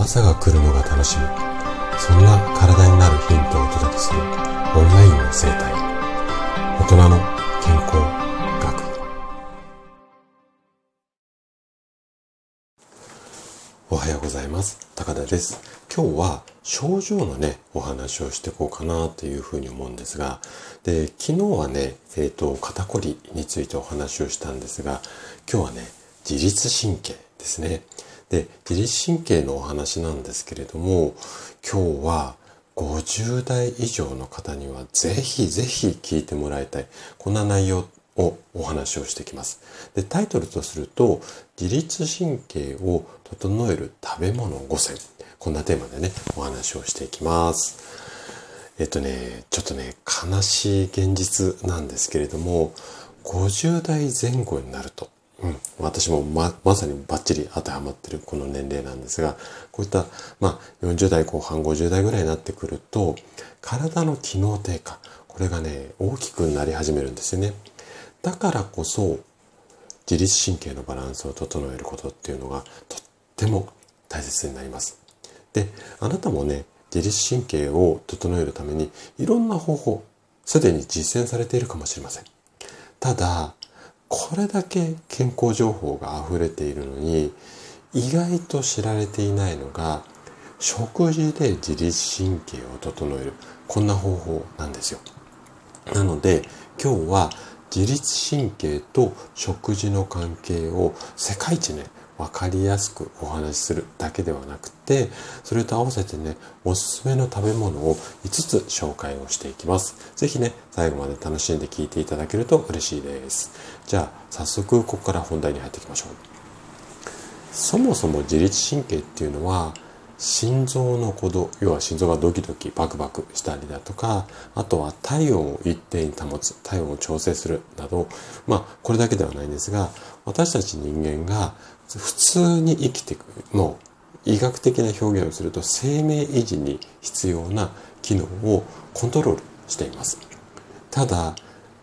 朝が来るのが楽しみ。そんな体になるヒントをお届けする。オンラインの生態。大人の健康学。おはようございます。高田です。今日は症状のねお話をしていこうかなというふうに思うんですが。で昨日はねえっ、ー、と肩こりについてお話をしたんですが。今日はね自律神経ですね。で、自律神経のお話なんですけれども、今日は50代以上の方にはぜひぜひ聞いてもらいたい。こんな内容をお話をしてきます。で、タイトルとすると、自律神経を整える食べ物5選。こんなテーマでね、お話をしていきます。えっとね、ちょっとね、悲しい現実なんですけれども、50代前後になると、うん、私もま、まさにバッチリ当てはまってるこの年齢なんですが、こういった、まあ、40代後半、50代ぐらいになってくると、体の機能低下、これがね、大きくなり始めるんですよね。だからこそ、自律神経のバランスを整えることっていうのがとっても大切になります。で、あなたもね、自律神経を整えるためにいろんな方法、すでに実践されているかもしれません。ただ、これだけ健康情報が溢れているのに意外と知られていないのが食事で自律神経を整える。こんな方法なんですよ。なので今日は自律神経と食事の関係を世界一ね分かりやすくお話しするだけではなくてそれと合わせてねおすすめの食べ物を5つ紹介をしていきます。是非ね最後まで楽しんで聞いていただけると嬉しいです。じゃあ早速ここから本題に入っていきましょう。そもそも自律神経っていうのは心臓の鼓動要は心臓がドキドキバクバクしたりだとかあとは体温を一定に保つ体温を調整するなどまあこれだけではないんですが私たち人間が普通に生きていくもう医学的な表現をすると生命維持に必要な機能をコントロールしています。ただ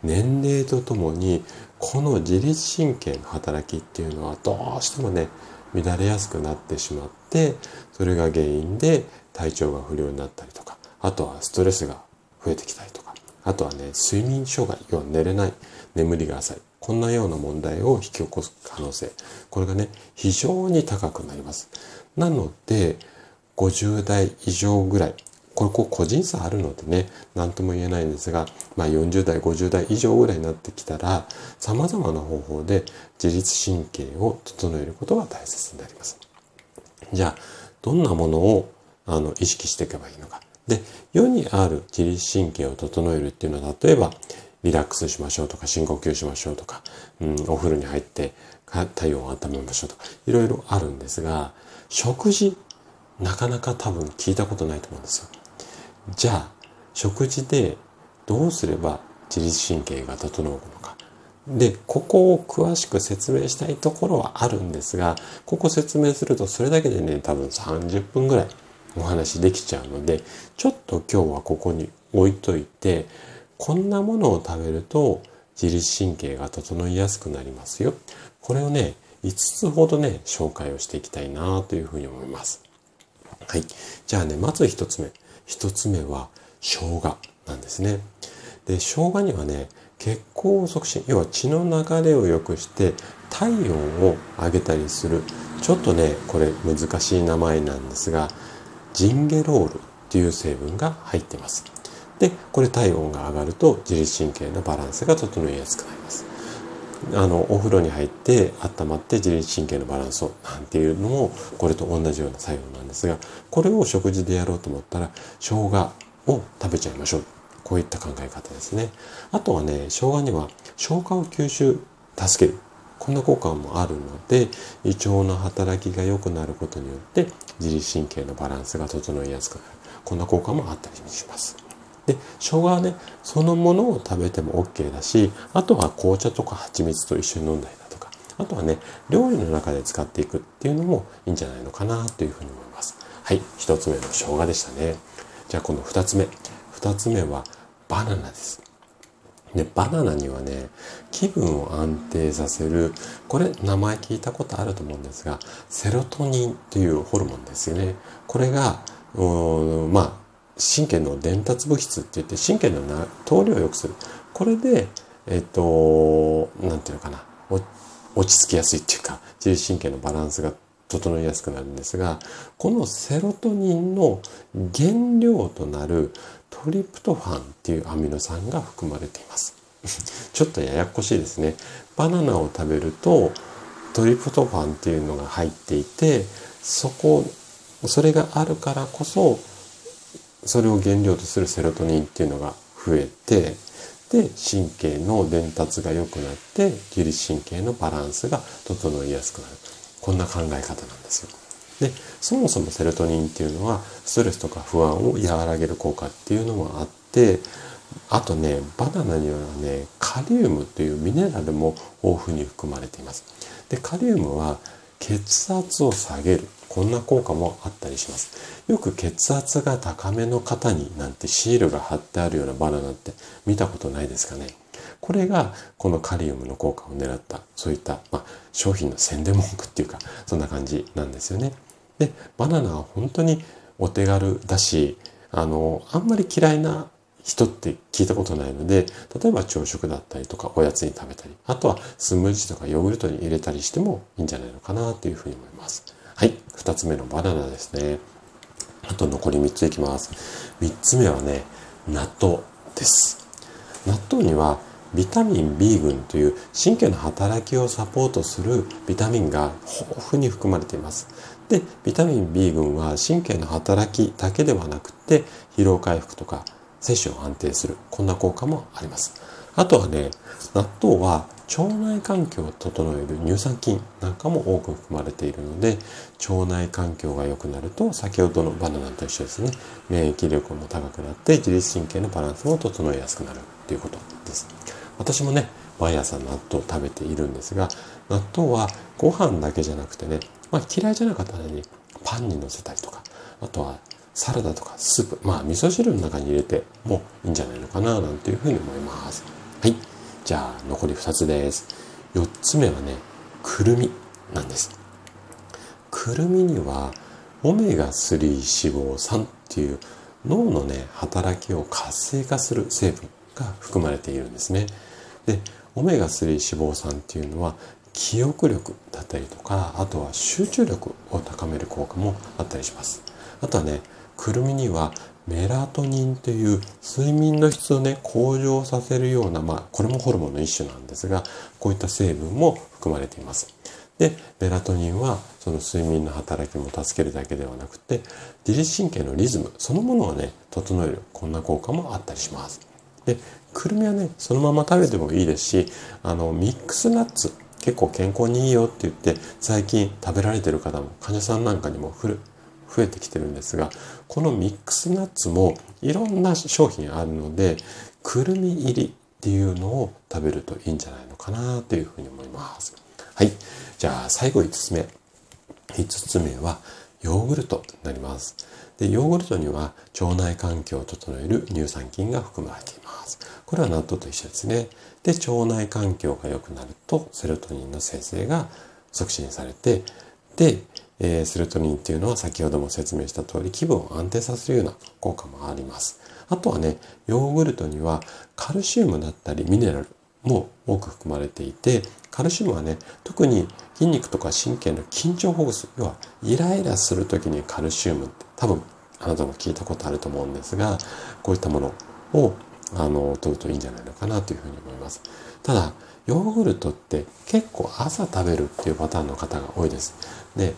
年齢とともにこの自律神経の働きっていうのはどうしてもね乱れやすくなってしまってそれが原因で体調が不良になったりとかあとはストレスが増えてきたりとかあとはね睡眠障害要は寝れない眠りが浅い。こんなような問題を引き起こす可能性。これがね非常に高くなります。なので50代以上ぐらい。これこう個人差あるのでね何とも言えないんですが、まあ、40代50代以上ぐらいになってきたら様々な方法で自律神経を整えることが大切になります。じゃあどんなものをあの意識していけばいいのか。で世にある自律神経を整えるっていうのは例えばリラックスしましょうとか深呼吸しましょうとか、うん、お風呂に入って体温を温めましょうとかいろいろあるんですが食事なかなか多分聞いたことないと思うんですよ。じゃあ食事でどうすれば自律神経が整うのか。で、ここを詳しく説明したいところはあるんですが、ここ説明するとそれだけでね、多分30分ぐらいお話できちゃうので、ちょっと今日はここに置いといて、こんなものを食べると自律神経が整いやすくなりますよ。これをね、5つほどね、紹介をしていきたいなというふうに思います。はい。じゃあね、まず1つ目。1つ目は生姜なんですね。で、生姜にはね、血行促進、要は血の流れを良くして体温を上げたりする、ちょっとね、これ難しい名前なんですが、ジンゲロールっていう成分が入ってます。でこれ体温が上がると自律神経のバランスが整いやすくなります。あのお風呂に入って温まって自律神経のバランスをなんていうのもこれと同じような作用なんですがこれを食事でやろうと思ったら生姜を食べちゃいましょう。こういった考え方ですね。あとはね生姜には消化を吸収助ける。こんな効果もあるので胃腸の働きが良くなることによって自律神経のバランスが整いやすくなる。こんな効果もあったりします。で生姜はねそのものを食べても OK だしあとは紅茶とか蜂蜜と一緒に飲んだりだとかあとはね料理の中で使っていくっていうのもいいんじゃないのかなというふうに思います。はい1つ目の生姜でしたね。じゃあこの2つ目。2つ目はバナナです。で、バナナにはね、気分を安定させる、これ名前聞いたことあると思うんですが、セロトニンっていうホルモンですよね。これが、まあ、神経の伝達物質って言って神経の通りを良くする。これで、えっ、と、なんていうのかな、落ち着きやすいっていうか、自律神経のバランスが整いやすくなるんですが、このセロトニンの原料となるトリプトファンっていうアミノ酸が含まれています。ちょっとややこしいですね。バナナを食べるとトリプトファンっていうのが入っていて、そこ、それがあるからこそ、それを原料とするセロトニンっていうのが増えて、で、神経の伝達が良くなって、自律神経のバランスが整いやすくなる。こんな考え方なんですよ。で、そもそもセロトニンっていうのは、ストレスとか不安を和らげる効果っていうのもあって、あとね、バナナにはね、カリウムというミネラルも豊富に含まれています。で、カリウムは血圧を下げる。こんな効果もあったりします。よく血圧が高めの方になんてシールが貼ってあるようなバナナって見たことないですかね。これがこのカリウムの効果を狙ったそういった、まあ、商品の宣伝文句っていうかそんな感じなんですよね。でバナナは本当にお手軽だしあのあんまり嫌いな人って聞いたことないので例えば朝食だったりとかおやつに食べたりあとはスムージーとかヨーグルトに入れたりしてもいいんじゃないのかなというふうに思います。はい、2つ目のバナナですね。あと残り3ついきます。3つ目はね、納豆です。納豆にはビタミン B 群という神経の働きをサポートするビタミンが豊富に含まれています。で、ビタミン B 群は神経の働きだけではなくて疲労回復とか摂取を安定するこんな効果もあります。あとはね、納豆は腸内環境を整える乳酸菌なんかも多く含まれているので腸内環境が良くなると先ほどのバナナと一緒ですね免疫力も高くなって自律神経のバランスも整えやすくなるということです私もね毎朝納豆を食べているんですが納豆はご飯だけじゃなくてね、まあ、嫌いじゃなかったらねパンにのせたりとかあとはサラダとかスープまあ味噌汁の中に入れてもいいんじゃないのかななんていうふうに思います。はい。じゃあ残り2つです。4つ目はねくるみなんです。くるみにはオメガ3脂肪酸っていう脳のね働きを活性化する成分が含まれているんですね。でオメガ3脂肪酸っていうのは記憶力だったりとかあとは集中力を高める効果もあったりします。あとはねくるみにはメラトニンという睡眠の質をね向上させるようなまあこれもホルモンの一種なんですがこういった成分も含まれています。でメラトニンはその睡眠の働きも助けるだけではなくて自律神経のリズムそのものをね整えるこんな効果もあったりします。でくるみはねそのまま食べてもいいですしあのミックスナッツ結構健康にいいよって言って最近食べられてる方も患者さんなんかにも増えてきてるんですがこのミックスナッツもいろんな商品あるのでくるみ入りっていうのを食べるといいんじゃないのかなというふうに思います。はい。じゃあ最後5つ目。5つ目はヨーグルトになります。でヨーグルトには腸内環境を整える乳酸菌が含まれています。これは納豆と一緒ですね。で腸内環境が良くなるとセロトニンの生成が促進されてでえー、セロトニンっていうのは先ほども説明した通り気分を安定させるような効果もあります。あとはね、ヨーグルトにはカルシウムだったりミネラルも多く含まれていて、カルシウムはね、特に筋肉とか神経の緊張ほぐす、要はイライラする時にカルシウムって多分あなたも聞いたことあると思うんですが、こういったものをあの取るといいんじゃないのかなというふうに思います。ただ、ヨーグルトって結構朝食べるっていうパターンの方が多いです。で、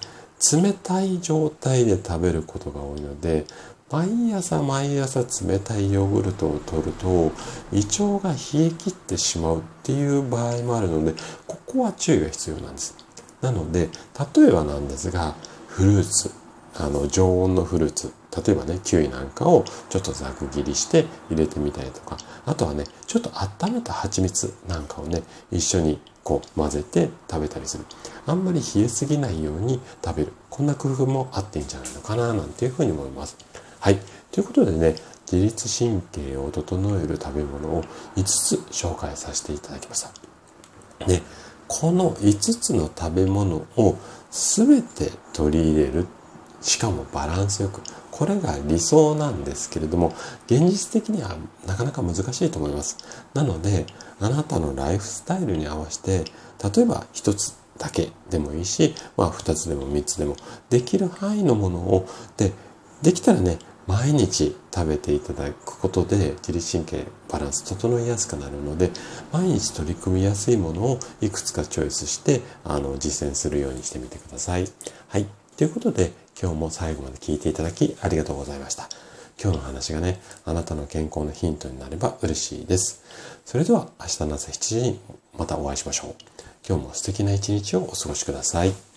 冷たい状態で食べることが多いので毎朝毎朝冷たいヨーグルトを取ると胃腸が冷え切ってしまうっていう場合もあるのでここは注意が必要なんです。なので例えばなんですがフルーツ。あの常温のフルーツ例えばねキウイなんかをちょっとざく切りして入れてみたりとかあとはねちょっと温めた蜂蜜なんかをね一緒にこう混ぜて食べたりするあんまり冷えすぎないように食べるこんな工夫もあっていいんじゃないのかななんていうふうに思いますはい。ということでね、自律神経を整える食べ物を5つ紹介させていただきました。で、この5つの食べ物を全て取り入れる。しかもバランスよく。これが理想なんですけれども、現実的にはなかなか難しいと思います。なので、あなたのライフスタイルに合わせて、例えば1つだけでもいいし、まあ2つでも3つでも、できる範囲のものを、で、できたらね、毎日食べていただくことで自律神経バランス整いやすくなるので毎日取り組みやすいものをいくつかチョイスしてあの実践するようにしてみてください。はい。ということで今日も最後まで聞いていただきありがとうございました。今日の話がね、あなたの健康のヒントになれば嬉しいです。それでは明日の朝7時にまたお会いしましょう。今日も素敵な一日をお過ごしください。